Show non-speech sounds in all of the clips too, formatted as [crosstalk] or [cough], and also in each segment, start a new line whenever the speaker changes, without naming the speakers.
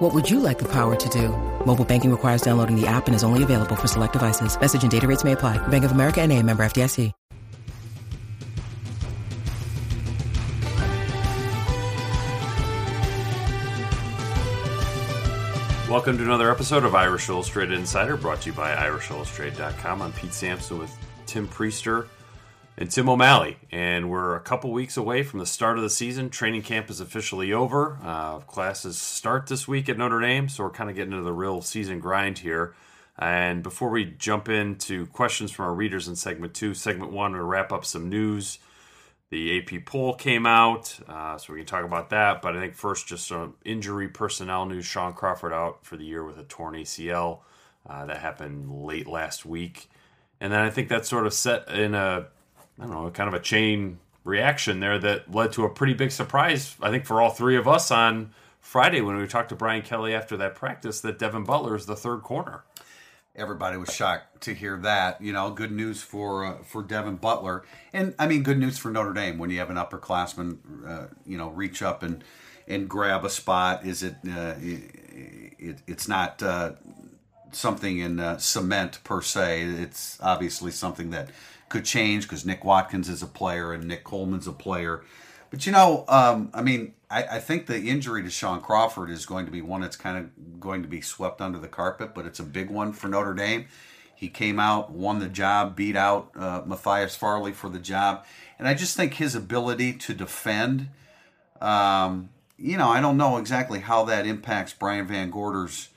What would you like the power to do? Mobile banking requires downloading the app and is only available for select devices. Message and data rates may apply. Bank of America and a member FDIC.
Welcome to another episode of Irish Illustrated Insider, brought to you by IrishIllustrated.com. I'm Pete Sampson with Tim Priester and Tim O'Malley, and we're a couple weeks away from the start of the season. Training camp is officially over. Uh, classes start this week at Notre Dame, so we're kind of getting into the real season grind here. And before we jump into questions from our readers in segment two, segment one, we'll wrap up some news. The AP poll came out, uh, so we can talk about that. But I think first, just some injury personnel news. Shaun Crawford out for the year with a torn ACL. Uh, that happened late last week. And then I think that sort of set in a, I don't know, kind of a chain reaction there that led to a pretty big surprise, I think, for all three of us on Friday when we talked to Brian Kelly after that practice that Devin Butler is the third corner
everybody was shocked to hear that. You know, good news for uh, for Devin Butler, and I mean good news for Notre Dame when you have an upperclassman, uh, you know, reach up and and grab a spot. Is it? Uh, it it's not uh, something in uh, cement per se. It's obviously something that could change because Nick Watkins is a player and Nick Coleman's a player. But you know, um, I mean, I, I, think the injury to Shaun Crawford is going to be one that's kind of going to be swept under the carpet, but it's a big one for Notre Dame. He came out, won the job, beat out uh, Matthias Farley for the job, and I just think his ability to defend. Um, you know, I don't know exactly how that impacts Brian VanGorder's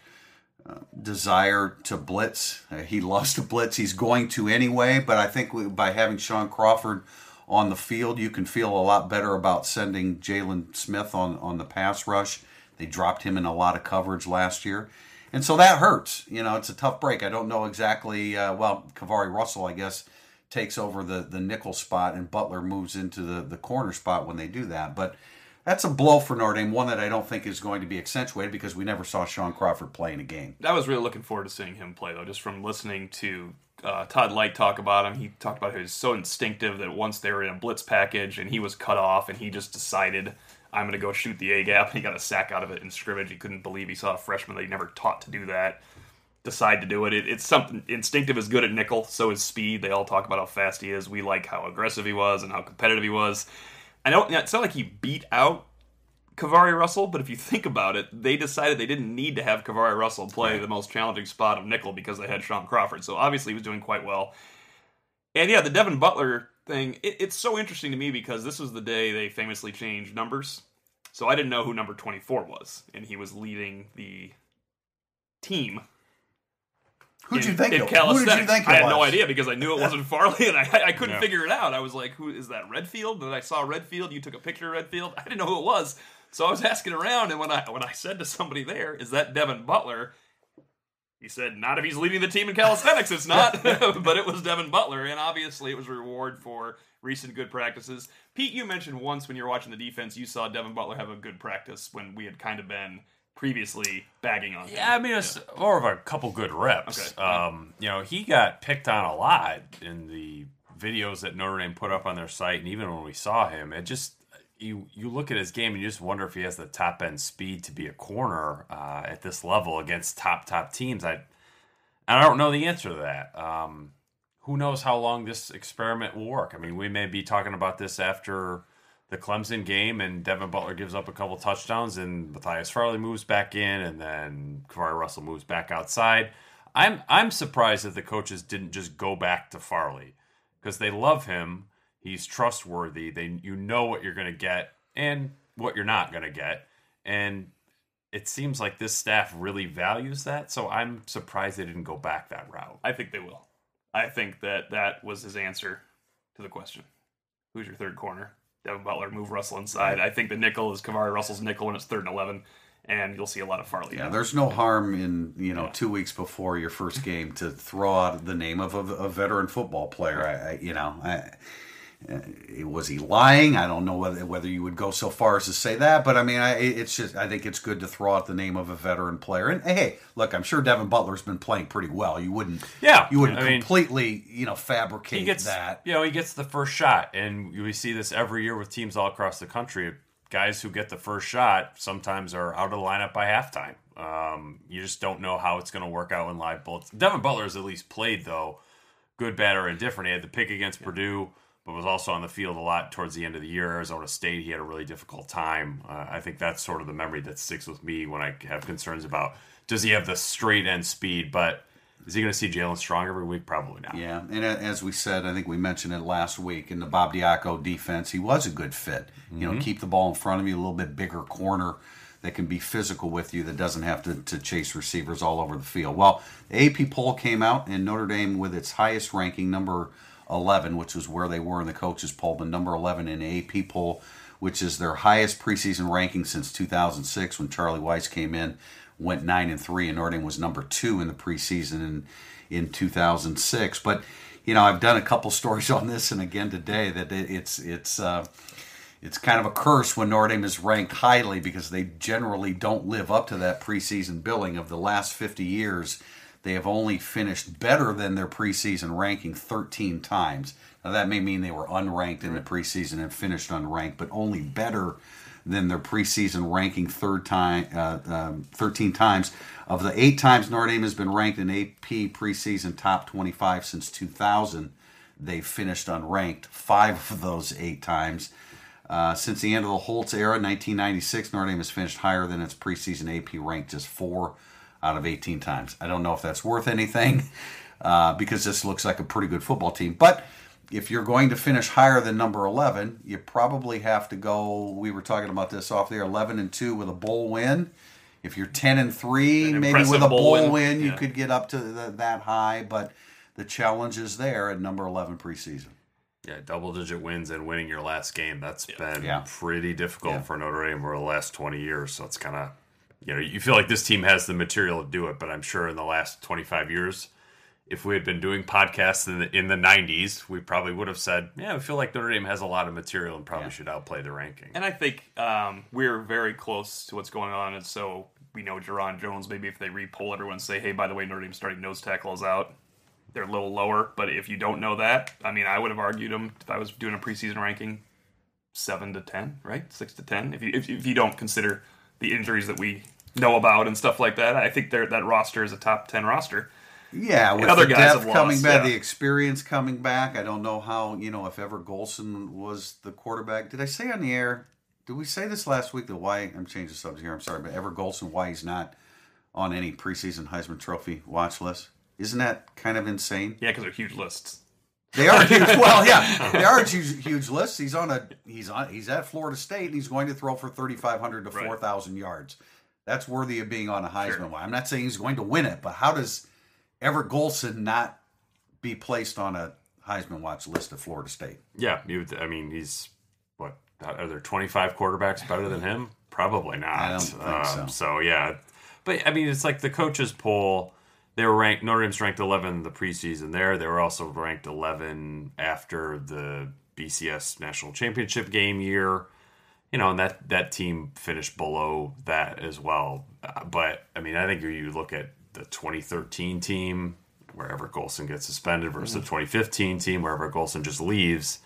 desire to blitz. Uh, he loves to blitz. He's going to anyway, but I think by having Shaun Crawford on the field, you can feel a lot better about sending Jaylon Smith on, on the pass rush. They dropped him in a lot of coverage last year. And so that hurts. You know, it's a tough break. I don't know exactly. Uh, well, KeiVarae Russell, I guess, takes over the, the nickel spot, and Butler moves into the, the corner spot when they do that. But that's a blow for Notre Dame, one that I don't think is going to be accentuated because we never saw Shaun Crawford play in a game.
I was really looking forward to seeing him play, though, just from listening to uh, Todd Lyght talk about him. He talked about how he was so instinctive that once they were in a blitz package and he was cut off and he just decided, I'm going to go shoot the A gap. [laughs] And he got a sack out of it in scrimmage. He couldn't believe he saw a freshman that he never taught to do that decide to do it. it. It's something instinctive is good at nickel, so is speed. They all talk about how fast he is. We like how aggressive he was and how competitive he was. I don't. It's not like he beat out KeiVarae Russell, but if you think about it, they decided they didn't need to have KeiVarae Russell play right. the most challenging spot of nickel because they had Shaun Crawford. So obviously he was doing quite well. And yeah, the Devin Butler thing, it, it's so interesting to me because this was the day they famously changed numbers. So I didn't know who number 24 was, and he was leading the team.
Who'd you think?
In
Who did you think?
I had no idea because I knew it wasn't [laughs] Farley, and I, I couldn't yeah. figure it out. I was like, "Who is that? Redfield?" And then I saw Redfield. You took a picture of Redfield. I didn't know who it was. So I was asking around, and when I when I said to somebody there, "Is that Devin Butler?" He said, "Not if he's leading the team in calisthenics. It's not." [laughs] [laughs] but it was Devin Butler, and obviously it was a reward for recent good practices. Pete, you mentioned once when you were watching the defense, you saw Devin Butler have a good practice when we had kind of been previously bagging on him.
Yeah, I mean it's yeah. more of a couple good reps. Okay. Um, you know, he got picked on a lot in the videos that Notre Dame put up on their site, and even when we saw him, it just you you look at his game and you just wonder if he has the top end speed to be a corner uh, at this level against top top teams. I I don't know the answer to that. Um, who knows how long this experiment will work? I mean, we may be talking about this after the Clemson game, and Devin Butler gives up a couple touchdowns, and Matthias Farley moves back in, and then KeiVarae Russell moves back outside. I'm I'm surprised that the coaches didn't just go back to Farley because they love him He's trustworthy. They you know what you're going to get and what you're not going to get. And it seems like this staff really values that. So I'm surprised they didn't go back that route.
I think they will. I think that that was his answer to the question. Who's your third corner? Devin Butler, move Russell inside. I think the nickel is KeiVarae Russell's nickel when it's third and 11. and you'll see a lot of Farley.
Yeah, there's no harm in you know two weeks before your first game to throw out the name of a, a veteran football player. I, I you know, I, was he lying? I don't know whether whether you would go so far as to say that, but I mean, I, it's just I think it's good to throw out the name of a veteran player. And hey, look, I'm sure Devin Butler's been playing pretty well. You wouldn't,
yeah,
you wouldn't
I mean,
completely, you know, fabricate
he gets,
that.
You know, he gets the first shot, and we see this every year with teams all across the country. Guys who get the first shot sometimes are out of the lineup by halftime. Um, you just don't know how it's going to work out in live bullets. Devin Butler has at least played though, good, bad, or indifferent. He had the pick against yeah. Purdue but was also on the field a lot towards the end of the year. Arizona State, he had a really difficult time. Uh, I think that's sort of the memory that sticks with me when I have concerns about does he have the straight end speed, but is he going to see Jaelen Strong every week? Probably not.
Yeah, and as we said, I think we mentioned it last week in the Bob Diaco defense, he was a good fit. Mm-hmm. You know, mm-hmm. keep the ball in front of you, a little bit bigger corner that can be physical with you that doesn't have to, to chase receivers all over the field. Well, the AP poll came out, and Notre Dame, with its highest ranking, number 11, which was where they were in the coaches poll, but number 11 in the AP poll, which is their highest preseason ranking since 2006 when Charlie Weis came in, went 9 and 3, and Dame was number 2 in the preseason in, in 2006. But, you know, I've done a couple [laughs] stories on this, and again today, that it's, it's, uh, it's kind of a curse when Dame is ranked highly because they generally don't live up to that preseason billing of the last 50 years they have only finished better than their preseason ranking 13 times. Now, that may mean they were unranked in the preseason and finished unranked, but only better than their preseason ranking third time, uh, um, 13 times. Of the eight times Notre Dame has been ranked in AP preseason top 25 since 2000, they've finished unranked five of those eight times. Uh, since the end of the Holtz era, 1996, Notre Dame has finished higher than its preseason AP rank just four out of 18 times. I don't know if that's worth anything [laughs] uh, because this looks like a pretty good football team. But if you're going to finish higher than number 11, you probably have to go. We were talking about this off there 11 and 2 with a bowl win. If you're 10 and 3, maybe with a bowl, bowl win, win you could get up to the, that high. But the challenge is there at number 11 preseason.
Yeah, double digit wins and winning your last game. That's yeah. been yeah. pretty difficult yeah. for Notre Dame over the last 20 years. So it's kind of you know, you feel like this team has the material to do it, but I'm sure in the last 25 years, if we had been doing podcasts in the, in the 90s, we probably would have said, yeah, we feel like Notre Dame has a lot of material and probably yeah. should outplay the ranking.
And I think um, we're very close to what's going on. And so we know Jarron Jones, maybe if they repoll everyone say, hey, by the way, Notre Dame starting nose tackle is out. They're a little lower. But if you don't know that, I mean, I would have argued them if I was doing a preseason ranking seven to 10, right? Six to 10. If you, if, if you don't consider the injuries that we know about and stuff like that. I think that roster is a top ten roster.
Yeah, with other the guys depth coming lost, back, yeah. the experience coming back. I don't know how you know if Everett Golson was the quarterback. Did I say on the air? Did we say this last week? That why I'm changing the subject here. I'm sorry, but Everett Golson, why he's not on any preseason Heisman Trophy watch list? Isn't that kind of insane?
Yeah, because they're huge lists.
They are huge. [laughs] well, yeah, they are huge, huge lists. He's on a he's on he's at Florida State and he's going to throw for 3,500 to right. 4,000 yards that's worthy of being on a Heisman. Sure. I'm not saying he's going to win it, but how does Everett Golson not be placed on a Heisman watch list at Florida State?
Yeah, would, I mean, he's what? Are there 25 quarterbacks better than him? Probably not. I don't think um, so. So yeah, but I mean, it's like the coaches poll. They were ranked. Notre Dame's ranked 11 the preseason. There, they were also ranked 11 after the BCS national championship game year you know, and that that team finished below that as well. Uh, but I mean, I think you look at the 2013 team, wherever Golson gets suspended, versus mm-hmm. the 2015 team, wherever Golson just leaves.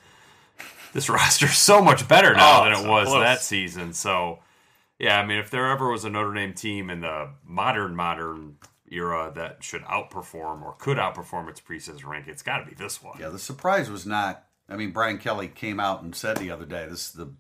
This [laughs] roster is so much better now oh, than it was close. that season. So, yeah, I mean, if there ever was a Notre Dame team in the modern modern era that should outperform or could outperform its preseason rank, it's got to be this one.
Yeah, the surprise was not. I mean, Brian Kelly came out and said the other day, "This is the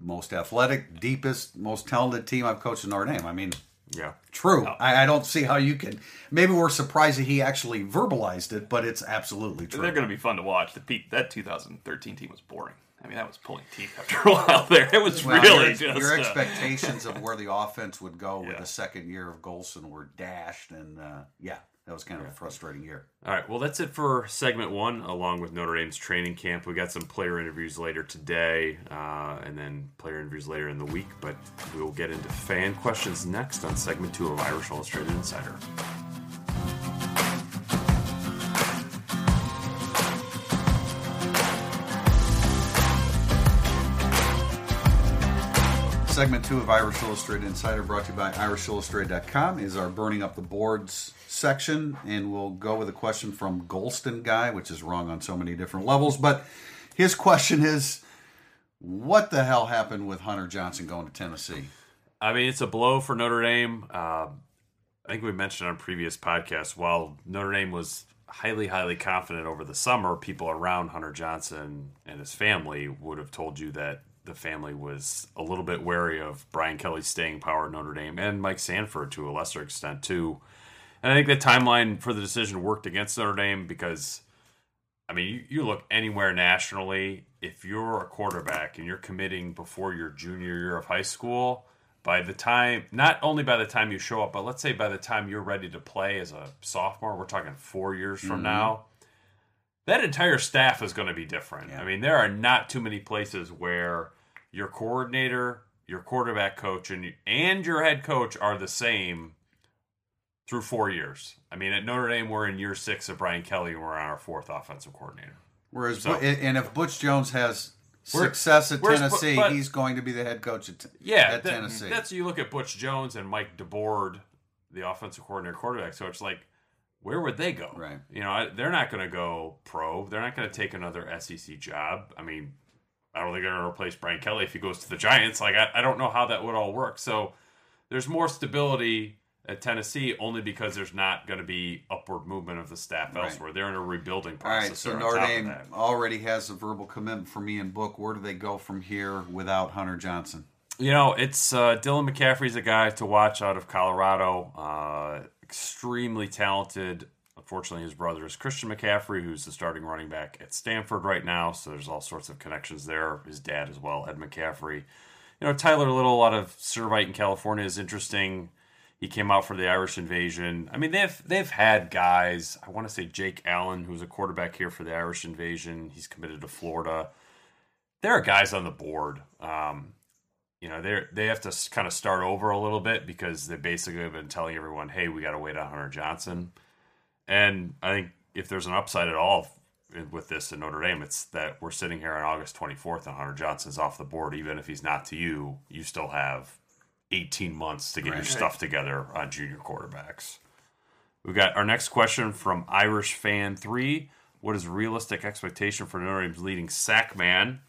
most athletic, deepest, most talented team I've coached in Notre Dame. I mean,
yeah,
true. Oh. I, I, don't see how you can. Maybe we're surprised that he actually verbalized it, but it's absolutely true.
They're going to be fun to watch. The peak, that 2013 team was boring. I mean, that was pulling teeth after a while. There, it was well, really
your,
just
your uh, expectations of where the [laughs] offense would go yeah. with the second year of Golson were dashed, and uh, yeah, that was kind of a frustrating year.
All right, well, that's it for segment one, along with Notre Dame's training camp. We got some player interviews later today, uh, and then player interviews later in the week. But we will get into fan questions next on segment two of Irish Illustrated Insider.
Segment two of Irish Illustrated Insider, brought to you by IrishIllustrated.com, is our burning up the boards section, and we'll go with a question from Golston Guy, which is wrong on so many different levels. But his question is, what the hell happened with Hunter Johnson going to Tennessee?
I mean, it's a blow for Notre Dame. Uh, I think we mentioned on previous podcasts, while Notre Dame was highly, highly confident over the summer, people around Hunter Johnson and his family would have told you that the family was a little bit wary of Brian Kelly's staying power at Notre Dame and Mike Sanford to a lesser extent too. And I think the timeline for the decision worked against Notre Dame because, I mean, you, you look anywhere nationally, if you're a quarterback and you're committing before your junior year of high school, by the time, not only by the time you show up, but let's say by the time you're ready to play as a sophomore, we're talking four years from mm-hmm. now, that entire staff is going to be different. Yeah. I mean, there are not too many places where your coordinator, your quarterback coach, and and your head coach are the same through four years. I mean, at Notre Dame, we're in year six of Brian Kelly, and we're on our fourth offensive coordinator.
Whereas, so, and if Butch Jones has success at Tennessee, but, he's going to be the head coach at,
yeah,
at
that,
Tennessee.
That's you look at Butch Jones and Mike DeBord, the offensive coordinator, quarterback. So it's like, where would they go?
Right.
You know, they're not going to go pro. They're not going to take another SEC job. I mean, I don't think they're going to replace Brian Kelly if he goes to the Giants. Like, I, I don't know how that would all work. So there's more stability at Tennessee only because there's not going to be upward movement of the staff right. elsewhere. They're in a rebuilding process.
All right, so Notre Dame already has a verbal commitment for Ian Book. Where do they go from here without Hunter Johnson?
You know, it's uh, Dylan McCaffrey's a guy to watch out of Colorado. Uh, extremely talented Unfortunately, his brother is Christian McCaffrey, who's the starting running back at Stanford right now. So there's all sorts of connections there. His dad as well, Ed McCaffrey. You know, Tyler Little out of Servite in California is interesting. He came out for the Irish Invasion. I mean, they've they've had guys. I want to say Jake Allen, who's a quarterback here for the Irish Invasion. He's committed to Florida. There are guys on the board. Um, you know, they they have to kind of start over a little bit because they basically have been telling everyone, "Hey, we got to wait on Hunter Johnson." And I think if there's an upside at all with this in Notre Dame, it's that we're sitting here on August 24th and Hunter Johnson's off the board. Even if he's not to you, you still have 18 months to get right. your stuff together on junior quarterbacks. We've got our next question from Irish Fan 3. What is realistic expectation for Notre Dame's leading sack man?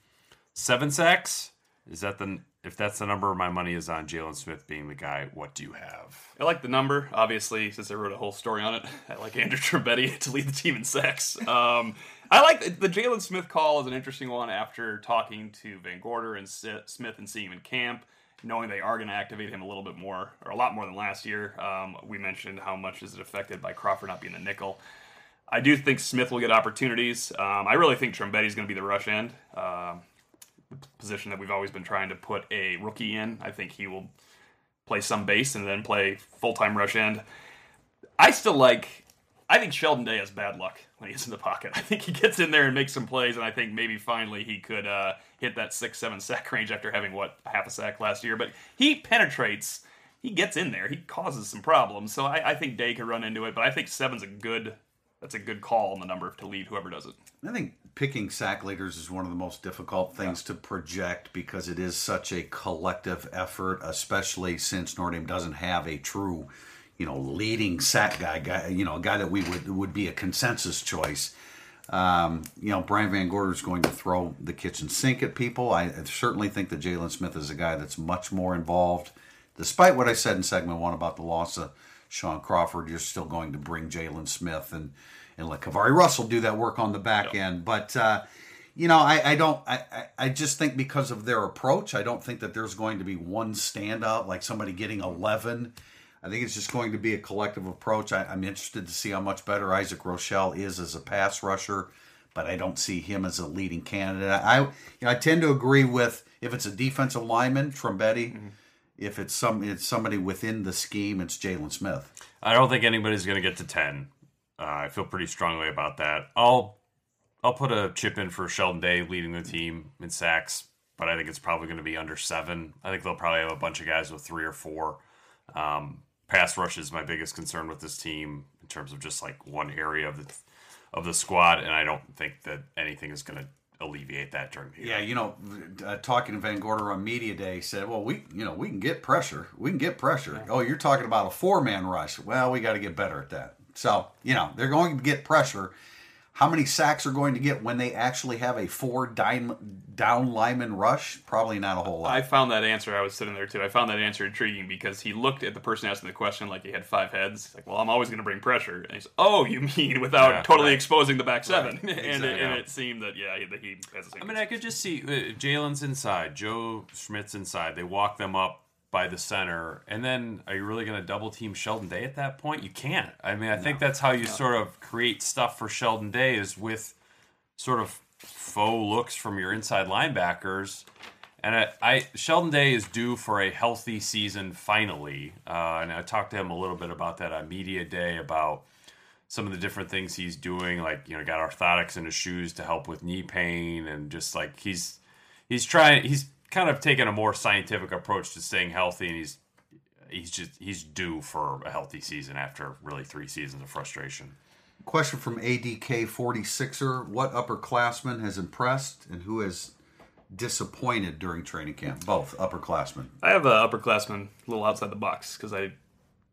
Seven sacks? Is that the if that's the number my money is on Jaylon Smith being the guy, what do you have?
I like the number. Obviously, since I wrote a whole story on it, I like Andrew [laughs] Trumbetti to lead the team in sacks. Um, I like the, the Jaylon Smith call is an interesting one after talking to Van Gorder and Smith and seeing him in camp, knowing they are going to activate him a little bit more, or a lot more than last year. Um, we mentioned how much is it affected by Crawford not being the nickel. I do think Smith will get opportunities. Um, I really think Trumbetti is going to be the rush end. Um, position that we've always been trying to put a rookie in. I think he will play some base and then play full time rush end. I still like. I think Sheldon Day has bad luck when he's in the pocket. [laughs] I think he gets in there and makes some plays, and I think maybe finally he could uh, hit that six, seven sack [laughs] range after having what half a sack last year. But he penetrates. He gets in there. He causes some problems. So I, I think Day could run into it, but I think seven's a good that's a good call on the number to lead whoever does it.
I think picking sack leaders is one of the most difficult things yeah. to project because it is such a collective effort, especially since Notre Dame doesn't have a true, you know, leading sack guy, guy you know, a guy that we would would be a consensus choice. Um, you know, Brian Van Gorder is going to throw the kitchen sink at people. I certainly think that Jaylon Smith is a guy that's much more involved. Despite what I said in segment one about the loss of Shaun Crawford, you're still going to bring Jaylon Smith and and let KeiVarae Russell do that work on the back yep. end. But uh, you know, I, I don't. I, I just think because of their approach, I don't think that there's going to be one standout like somebody getting eleven. I think it's just going to be a collective approach. I, am interested to see how much better Isaac Rochell is as a pass rusher, but I don't see him as a leading candidate. I you know, I tend to agree with if it's a defensive lineman, Trumbetti. Mm-hmm if it's some it's somebody within the scheme, it's Jaylon Smith.
I don't think anybody's going to get to ten. Uh, I feel pretty strongly about that. I'll I'll put a chip in for Sheldon Day leading the team in sacks, but I think it's probably going to be under seven. I think they'll probably have a bunch of guys with three or four. Um, pass rush is my biggest concern with this team in terms of just like one area of the of the squad, and I don't think that anything is going to alleviate that during the
year. Yeah, you know, uh, talking to Van Gorder on media day said, "Well, we, you know, we can get pressure. We can get pressure." Yeah. Oh, you're talking about a four man rush. Well, we got to get better at that. So, you know, they're going to get pressure how many sacks are going to get when they actually have a four down, down lineman rush? Probably not a whole lot.
I found that answer. I was sitting there too. I found that answer intriguing because he looked at the person asking the question like he had five heads. Like, well, I'm always going to bring pressure. And he's, oh, you mean [laughs] without yeah, totally right. exposing the back seven? Right. Exactly. [laughs] and, it, and, it, seemed that yeah, that he has the same.
I mean, I could just see uh, Jaylon's inside, Joe Schmidt's inside. They walk them up by the center, and then are you really going to double team Sheldon Day at that point? You can't. I mean, I no. think that's how you no. sort of create stuff for Sheldon Day is with sort of faux looks from your inside linebackers. And I, I Sheldon Day is due for a healthy season finally, uh, and I talked to him a little bit about that on media day about some of the different things he's doing, like you know, got orthotics in his shoes to help with knee pain, and just like he's he's trying he's kind of taken a more scientific approach to staying healthy, and he's he's just he's due for a healthy season after really three seasons of frustration.
Question from ADK 46er: What upperclassman has impressed, and who has disappointed during training camp? Both upperclassmen.
I have an upperclassman a little outside the box because I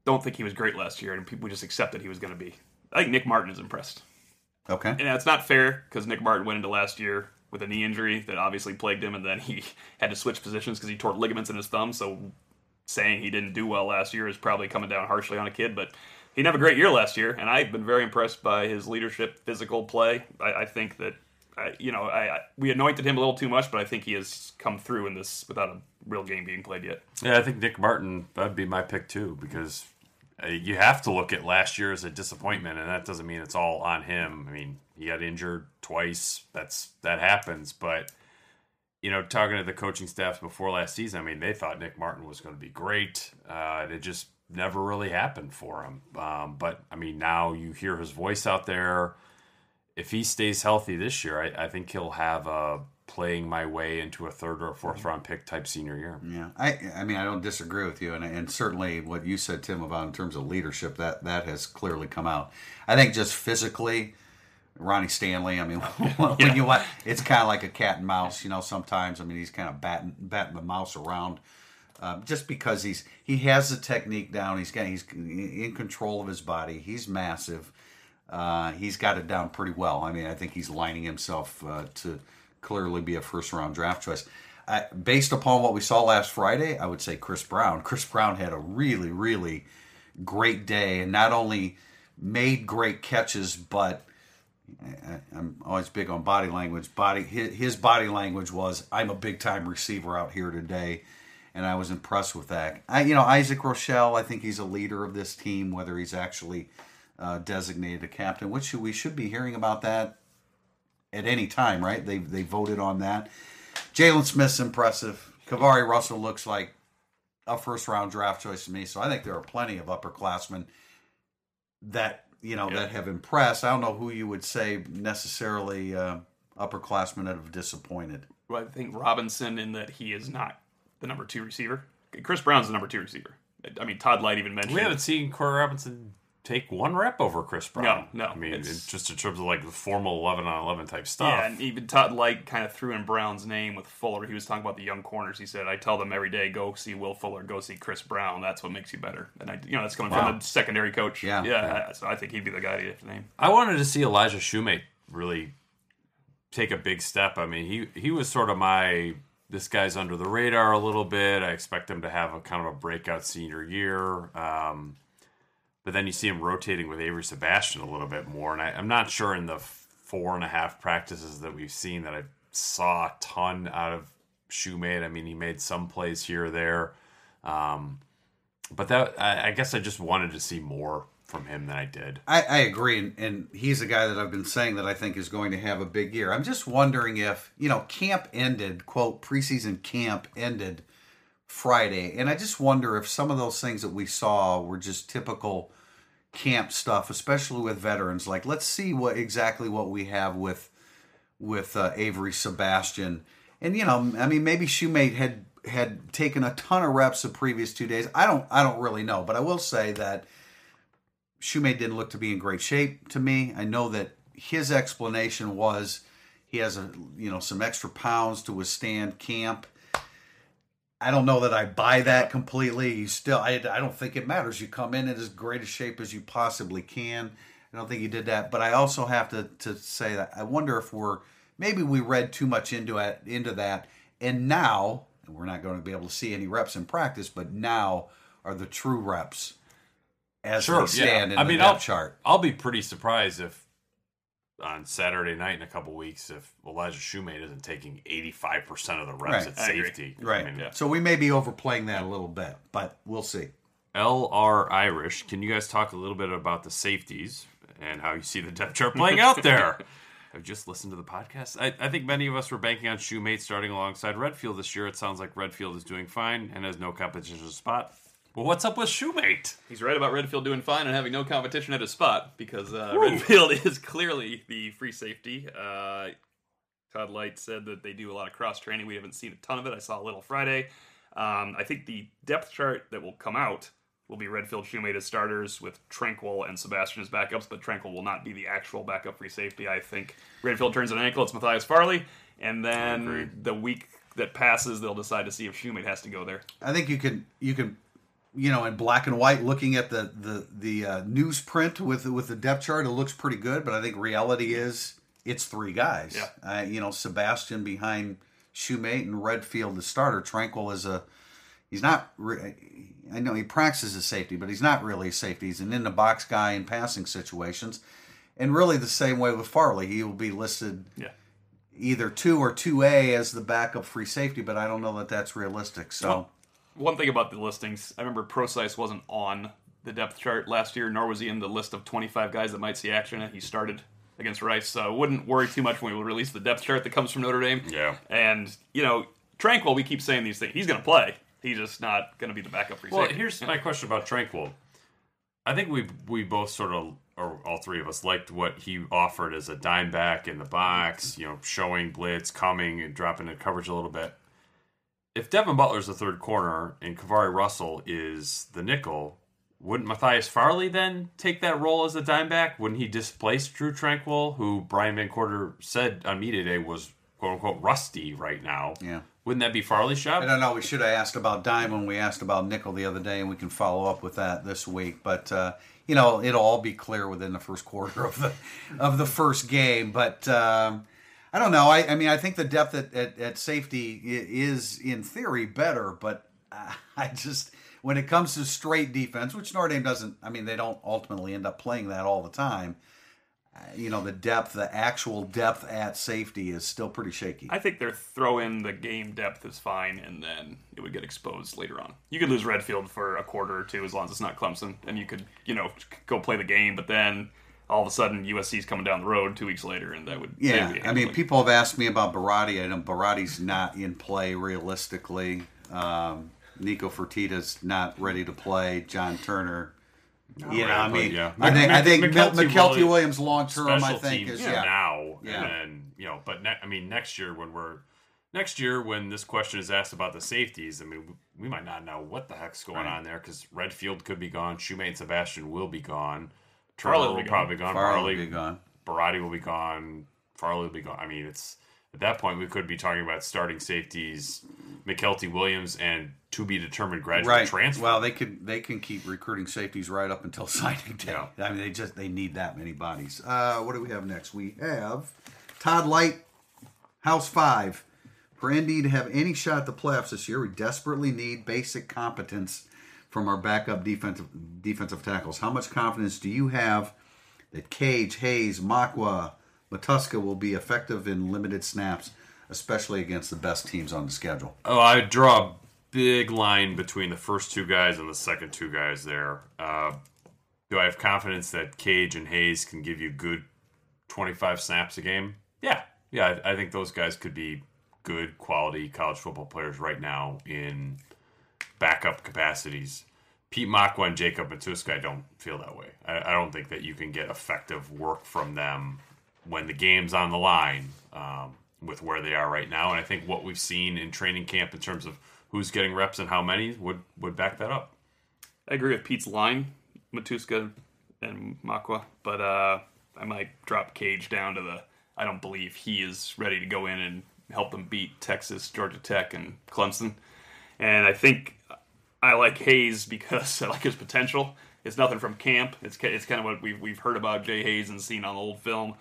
don't think he was great last year, and people just accepted he was going to be. I think Nick Martin is impressed.
Okay.
And that's not fair because Nick Martin went into last year with a knee injury that obviously plagued him, and then he [laughs] had to switch positions because he tore ligaments in his thumb. So saying he didn't do well last year is probably coming down harshly on a kid, but he didn't have a great year last year, and I've been very impressed by his leadership, physical play. I, I think that. I, you know, I, I, we anointed him a little too much, but I think he has come through in this without a real game being played yet.
Yeah, I think Nick Martin that'd be my pick too because uh, you have to look at last year as a disappointment, and that doesn't mean it's all on him. I mean, he got injured twice. That's that happens. But you know, talking to the coaching staffs before last season, I mean, they thought Nick Martin was going to be great. Uh, it just never really happened for him. Um, but I mean, now you hear his voice out there. If he stays healthy this year, I, I think he'll have a playing my way into a third or fourth round pick type senior year.
Yeah, I I mean I don't disagree with you, and and certainly what you said, Tim, about in terms of leadership that that has clearly come out. I think just physically Ronnie Stanley. I mean, [laughs] when yeah. you watch, it's kind of like a cat and mouse. You know, sometimes I mean he's kind of batting batting the mouse around, um, just because he's he has the technique down. He's got he's in control of his body. He's massive. Uh, he's got it down pretty well. I mean, I think he's lining himself uh, to clearly be a first round draft choice. Uh, based upon what we saw last Friday, I would say Chris Brown. Chris Brown had a really, really great day, and not only made great catches, but I, am always big on body language. Body his, his body language was, "I'm a big time receiver out here today," and I was impressed with that. I, you know, Isaac Rochell, I think he's a leader of this team, whether he's actually uh, designated a captain, which we should be hearing about that at any time, right? They they voted on that. Jaylon Smith's impressive. KeiVarae Russell looks like a first round draft choice to me. So I think there are plenty of upperclassmen that you know, yeah. that have impressed. I don't know who you would say necessarily uh, upperclassmen that have disappointed.
Well, I think Robinson in that he is not the number two receiver. Chris Brown's the number two receiver. I mean, Todd Lyght even mentioned.
We haven't seen Corey Robinson take one rep over Chris Brown.
No, no.
I mean, it's, just in terms of like the formal 11 on 11 type stuff.
Yeah, and even Todd Lyght kind of threw in Brown's name with Fuller. He was talking about the young corners. He said, I tell them every day, go see Will Fuller, go see Chris Brown. That's what makes you better. And, I, you know, that's coming wow. from the secondary coach.
Yeah.
Yeah. yeah. So I think he'd be the guy to get the name.
I wanted to see Elijah Shumate really take a big step. I mean, he, he was sort of my this guy's under the radar a little bit. I expect him to have a kind of a breakout senior year. Um, but then you see him rotating with Avery Sebastian a little bit more. And I, am not sure in the four and a half practices that we've seen that I saw a ton out of Shumate. I mean, he made some plays here or there. Um, but that I, I, guess I just wanted to see more from him than I did.
I, I agree, and, and, he's a guy that I've been saying that I think is going to have a big year. I'm just wondering if you know camp ended, quote preseason camp ended Friday, and I just wonder if some of those things that we saw were just typical camp stuff, especially with veterans. Like, let's see what exactly what we have with with uh, Avery Sebastian, and you know, I mean, maybe Shumate had had taken a ton of reps the previous two days. I don't, I don't really know, but I will say that Shumate didn't look to be in great shape to me. I know that his explanation was he has a you know some extra pounds to withstand camp. I don't know that I buy that completely. You still, I, I don't think it matters. You come in in as great a shape as you possibly can. I don't think he did that, but I also have to to say that I wonder if we're maybe we read too much into it into that, and now and we're not going to be able to see any reps in practice, but now are the true reps as
Sure,
they stand
yeah.
in
I mean,
the
I'll,
depth chart.
I'll be pretty surprised if on Saturday night in a couple weeks if Elijah Shumate isn't taking 85% of the reps
Right.
at
I agree.
safety.
Right.
I mean,
So we may be overplaying that a little bit, but we'll see.
LR Irish, can you guys talk a little bit about the safeties and how you see the depth chart playing out there? [laughs] I've just listened to the podcast. I, I think many of us were banking on Shumate starting alongside Redfield this year. It sounds like Redfield is doing fine and has no competition to spot. Well, what's up with Shumate?
He's right about Redfield doing fine and having no competition at his spot because uh, Redfield [laughs] is clearly the free safety. Uh, Todd Lyght said that they do a lot of cross training. We haven't seen a ton of it. I saw a little Friday. Um, I think the depth chart that will come out will be Redfield Shumate as starters with Tranquill and Sebastian as backups, but Tranquill will not be the actual backup free safety. I think Redfield turns an ankle, it's Matthias Farley, and then the week that passes, they'll decide to see if Shumate has to go there.
I think you can you can you know in black and white looking at the the the uh, newsprint with with the depth chart it looks pretty good but I think reality is it's three guys.
Yeah.
uh, you know Sebastian behind Shumate and Redfield the starter. Tranquill is a he's not re- I know he practices a safety but he's not really a safety. He's an in the box guy in passing situations. And really the same way with Farley. He will be listed
Yeah.
either 2 or 2A as the backup free safety but I don't know that that's realistic. So
One thing about the listings, I remember Prosise wasn't on the depth chart last year, nor was he in the list of 25 guys that might see action. He started against Rice, so wouldn't worry too much when we release the depth chart that comes from Notre Dame.
Yeah.
And you know, Tranquill, we keep saying these things. He's going to play. He's just not going to be the backup for
Well,
safety.
here's my question about Tranquill. I think we we both sort of, or all three of us, liked what he offered as a dime back in the box. You know, showing blitz, coming and dropping the coverage a little bit. If Devin Butler's the third corner and KeiVarae Russell is the nickel, wouldn't Matthias Farley then take that role as a dime back? Wouldn't he displace Drue Tranquill, who Brian Van Gorder said on media day was quote unquote rusty right now?
Yeah.
Wouldn't that be Farley's job?
I don't know. We should have asked about dime when we asked about nickel the other day, and we can follow up with that this week. But uh, you know, it'll all be clear within the first quarter of the of the first game. But um, I don't know. I, I mean, I think the depth at, at, at safety is in theory better, but uh, [laughs] I just when it comes to straight defense, which Notre Dame doesn't. I mean, they don't ultimately end up playing that all the time. Uh, you know, the depth, the actual depth at safety is still pretty shaky.
I think their throw in the game depth is fine, and then it would get exposed later on. You could lose Redfield for a quarter or two as long as it's not Clemson, and you could, you know, go play the game. But then all of a sudden, USC's coming down the road two weeks later, and that would
Yeah,
be
I mean, people have asked me about Baratti. I know Baratti's not in play realistically. Um, Nicco Fertitta's not ready to play. John Turner, you know, I mean,
yeah.
I think, I think Mykelti
Mykelti
Williams long term, I
special
think,
teams
is yeah.
now,
Yeah.
and then you know, but ne- I mean, next year when we're next year when this question is asked about the safeties, I mean, we might not know what the heck's going on there because Redfield could be gone, Shumate and Sebastian will be gone, Turner
Farley will
will
be
probably be gone,
Farley
Farley,
will be gone.
Baratti will be gone, Farley will be gone. I mean, it's at that point we could be talking about starting safeties, Mykelti Williams, and to be determined graduate
Right.
transfer.
Well, they could they can keep recruiting safeties right up until [laughs] signing day.
Yeah.
I mean, they just they need that many bodies. Uh, what do we have next? We have Todd Light, House Five. For ND to have any shot at the playoffs this year, we desperately need basic competence from our backup defensive defensive tackles. How much confidence do you have that Cage, Hayes, Mokwuah, Matuska will be effective in limited snaps, especially against the best teams on the schedule?
Oh, I draw a big line between the first two guys and the second two guys there. Uh, do I have confidence that Cage and Hayes can give you good 25 snaps a game? Yeah. Yeah, I, I think those guys could be good quality college football players right now in backup capacities. Pete Mokwuah and Jacob Matuska, I don't feel that way. I, I, don't think that you can get effective work from them when the game's on the line um, with where they are right now. And I think what we've seen in training camp in terms of who's getting reps and how many would, would back that up.
I agree with Pete's line, Matuska and Mokwuah, but uh, I might drop Cage down to the I don't believe he is ready to go in and help them beat Texas, Georgia Tech, and Clemson. And I think I like Hayes because [laughs] I like his potential. It's nothing from camp. It's it's kind of what we've we've heard about Jay Hayes and seen on old film.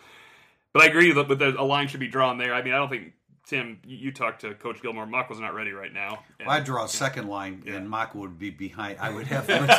But I agree that a line should be drawn there. I mean, I don't think Tim, you, talked to Coach Gilmore. Mock was not ready right now.
And, well, I'd draw a second line, yeah. and Mock would be behind. I would [laughs] have, I would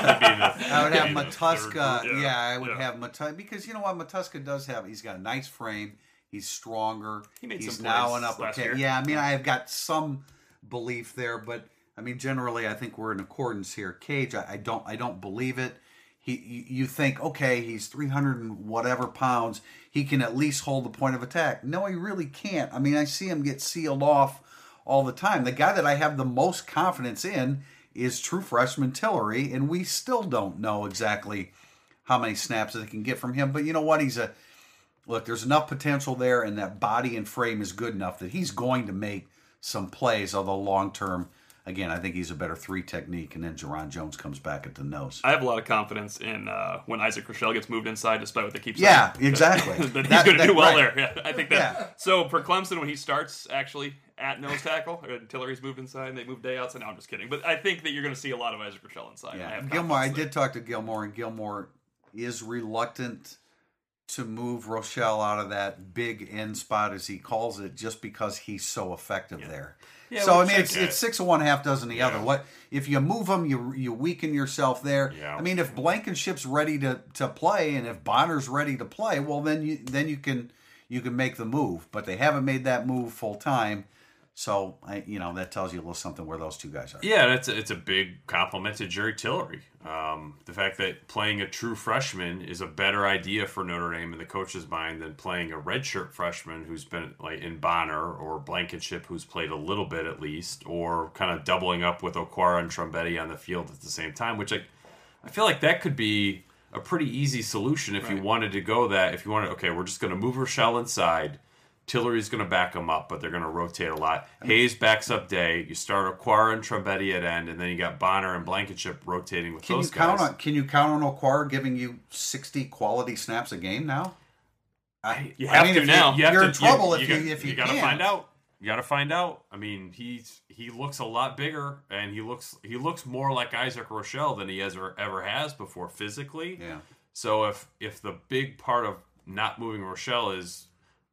have Matuska. Yeah. yeah. I would yeah. have Matuska because you know what Matuska does have. He's got a nice frame. He's stronger.
He made
he's
some
now an upper. Yeah, I mean, I've got some belief there, but I mean, generally, I think we're in accordance here. Cage, I, I don't, I don't believe it. He, you think, okay, he's 300 and whatever pounds. He can at least hold the point of attack. No, he really can't. I mean, I see him get sealed off all the time. The guy that I have the most confidence in is true freshman Tillery, and we still don't know exactly how many snaps they can get from him. But you know what? He's a look. There's enough potential there, and that body and frame is good enough that he's going to make some plays. Although long term, again, I think he's a better three technique, and then Jarron Jones comes back at the nose.
I have a lot of confidence in uh, when Isaac Rochell gets moved inside, despite what they keep
saying. Yeah, exactly. [laughs]
that, he's going to do well right. there. Yeah, I think that. Yeah. So for Clemson, when he starts actually at nose tackle, until he's moved inside, and they move day outside. No, I'm just kidding. But I think that you're going to see a lot of Isaac Rochell inside.
Yeah, I Gilmore. I did talk to Gilmore, and Gilmore is reluctant to move Rochell out of that big end spot, as he calls it, just because he's so effective yeah. there. Yeah, so I mean, it's, it's six of one, half dozen the yeah. other. What if you move them, you you weaken yourself there. Yeah. I mean, if Blankenship's ready to, to play, and if Bonner's ready to play, well, then you then you can you can make the move. But they haven't made that move full time. So I, you know, that tells you a little something where those two guys are.
Yeah, it's a, it's a big compliment to Jerry Tillery. Um, the fact that playing a true freshman is a better idea for Notre Dame in the coach's mind than playing a redshirt freshman who's been like in Bonner or Blankenship who's played a little bit at least, or kind of doubling up with Okwara and Trumbetti on the field at the same time. Which I, I feel like that could be a pretty easy solution if right. you wanted to go that. If you wanted, okay, we're just going to move Rochell inside Tillery's going to back them up, but they're going to rotate a lot. Hayes backs up Day. You start Okwara and Trumbetti at end, and then you got Bonner and Blankenship rotating with
can
those
you
guys.
Count on, can you count on Okwara giving you 60 quality snaps a game now?
I, you have I mean, to now.
You, are in trouble you, if you, you if you,
you got to find out. You got to find out. I mean, he's he looks a lot bigger, and he looks he looks more like Isaac Rochell than he ever ever has before physically.
Yeah.
So if if the big part of not moving Rochell is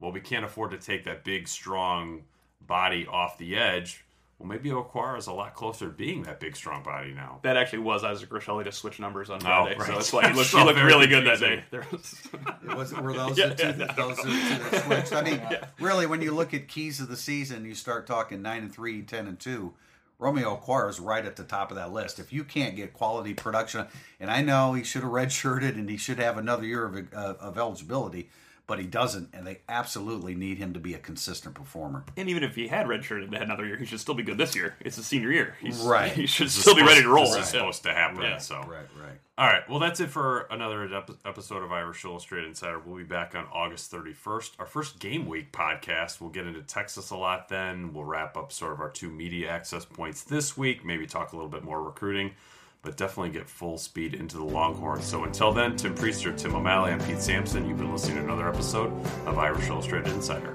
well, we can't afford to take that big, strong body off the edge. Well, maybe Okwara is a lot closer to being that big, strong body now.
That actually was Isaac Rochell. He just switched numbers on Friday, oh, right. so that's why he [laughs] looked, he looked really good that day. There was, [laughs] [laughs]
it was were those yeah, the two, yeah, those two that switched? I mean, yeah. really, when you look at keys of the season, you start talking nine and three, 10 and two. Romeo Okwara is right at the top of that list. If you can't get quality production, and I know he should have redshirted and he should have another year of, uh, of eligibility, but he doesn't, and they absolutely need him to be a consistent performer.
And even if he had redshirted and had another year, he should still be good this year. It's a senior year. He's,
right.
He should still be ready to roll.
This is supposed to happen.
Right.
So
right, right.
All right. Well, that's it for another episode of Irish Illustrated Insider. We'll be back on August 31st. Our first game week podcast. We'll get into Texas a lot then. We'll wrap up sort of our two media access points this week. Maybe talk a little bit more recruiting but definitely get full speed into the Longhorns. So until then, Tim Priester, Tim O'Malley, I'm Pete Sampson. You've been listening to another episode of Irish Illustrated Insider.